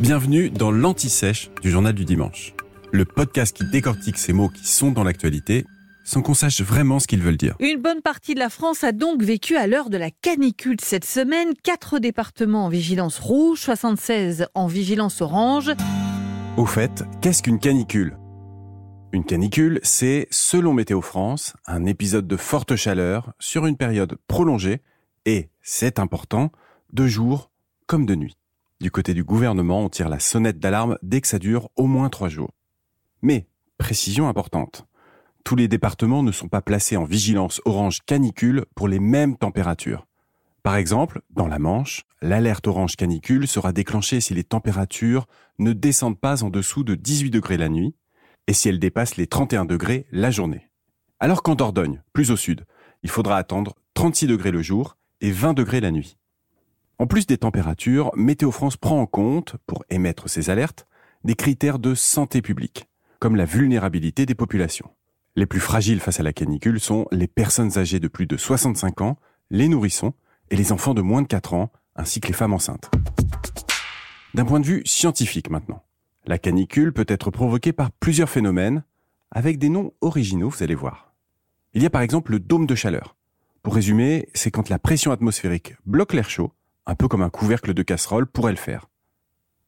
Bienvenue dans l'Anti-Sèche du Journal du Dimanche, le podcast qui décortique ces mots qui sont dans l'actualité sans qu'on sache vraiment ce qu'ils veulent dire. Une bonne partie de la France a donc vécu à l'heure de la canicule cette semaine. Quatre départements en vigilance rouge, 76 en vigilance orange. Au fait, qu'est-ce qu'une canicule? Une canicule, c'est, selon Météo France, un épisode de forte chaleur sur une période prolongée et, c'est important, de jour comme de nuit. Du côté du gouvernement, on tire la sonnette d'alarme dès que ça dure au moins trois jours. Mais, précision importante, tous les départements ne sont pas placés en vigilance orange canicule pour les mêmes températures. Par exemple, dans la Manche, l'alerte orange canicule sera déclenchée si les températures ne descendent pas en dessous de 18 degrés la nuit et si elles dépassent les 31 degrés la journée. Alors qu'en Dordogne, plus au sud, il faudra attendre 36 degrés le jour et 20 degrés la nuit. En plus des températures, Météo France prend en compte, pour émettre ces alertes, des critères de santé publique, comme la vulnérabilité des populations. Les plus fragiles face à la canicule sont les personnes âgées de plus de 65 ans, les nourrissons et les enfants de moins de 4 ans, ainsi que les femmes enceintes. D'un point de vue scientifique maintenant, la canicule peut être provoquée par plusieurs phénomènes, avec des noms originaux, vous allez voir. Il y a par exemple le dôme de chaleur. Pour résumer, c'est quand la pression atmosphérique bloque l'air chaud, un peu comme un couvercle de casserole pourrait le faire.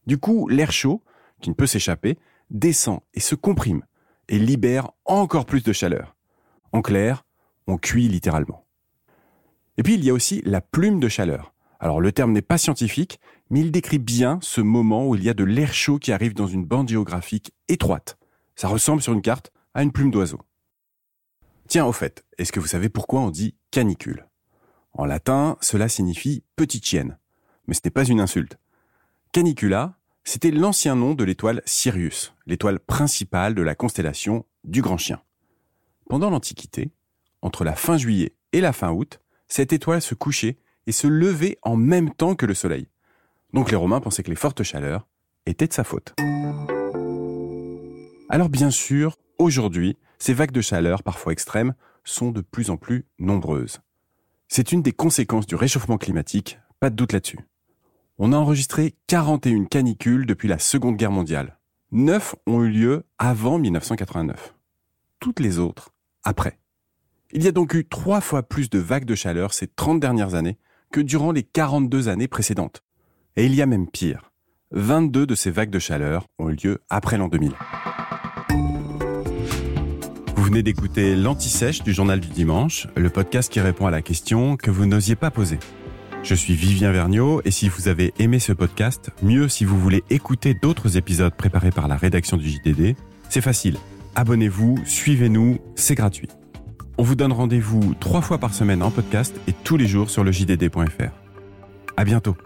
Du coup, l'air chaud, qui ne peut s'échapper, descend et se comprime, et libère encore plus de chaleur. En clair, on cuit littéralement. Et puis il y a aussi la plume de chaleur. Alors le terme n'est pas scientifique, mais il décrit bien ce moment où il y a de l'air chaud qui arrive dans une bande géographique étroite. Ça ressemble sur une carte à une plume d'oiseau. Tiens, au fait, est-ce que vous savez pourquoi on dit canicule? En latin, cela signifie petite chienne. Mais ce n'est pas une insulte. Canicula, c'était l'ancien nom de l'étoile Sirius, l'étoile principale de la constellation du Grand Chien. Pendant l'Antiquité, entre la fin juillet et la fin août, cette étoile se couchait et se levait en même temps que le Soleil. Donc les Romains pensaient que les fortes chaleurs étaient de sa faute. Alors bien sûr, aujourd'hui, ces vagues de chaleur, parfois extrêmes, sont de plus en plus nombreuses. C'est une des conséquences du réchauffement climatique, pas de doute là-dessus. On a enregistré 41 canicules depuis la Seconde Guerre mondiale. 9 ont eu lieu avant 1989. Toutes les autres, après. Il y a donc eu trois fois plus de vagues de chaleur ces 30 dernières années que durant les 42 années précédentes. Et il y a même pire. 22 de ces vagues de chaleur ont eu lieu après l'an 2000. Venez d'écouter l'Anti-Sèche du Journal du Dimanche, le podcast qui répond à la question que vous n'osiez pas poser. Je suis Vivien Vergniaud et si vous avez aimé ce podcast, mieux si vous voulez écouter d'autres épisodes préparés par la rédaction du JDD, c'est facile. Abonnez-vous, suivez-nous, c'est gratuit. On vous donne rendez-vous trois fois par semaine en podcast et tous les jours sur le JDD.fr. À bientôt.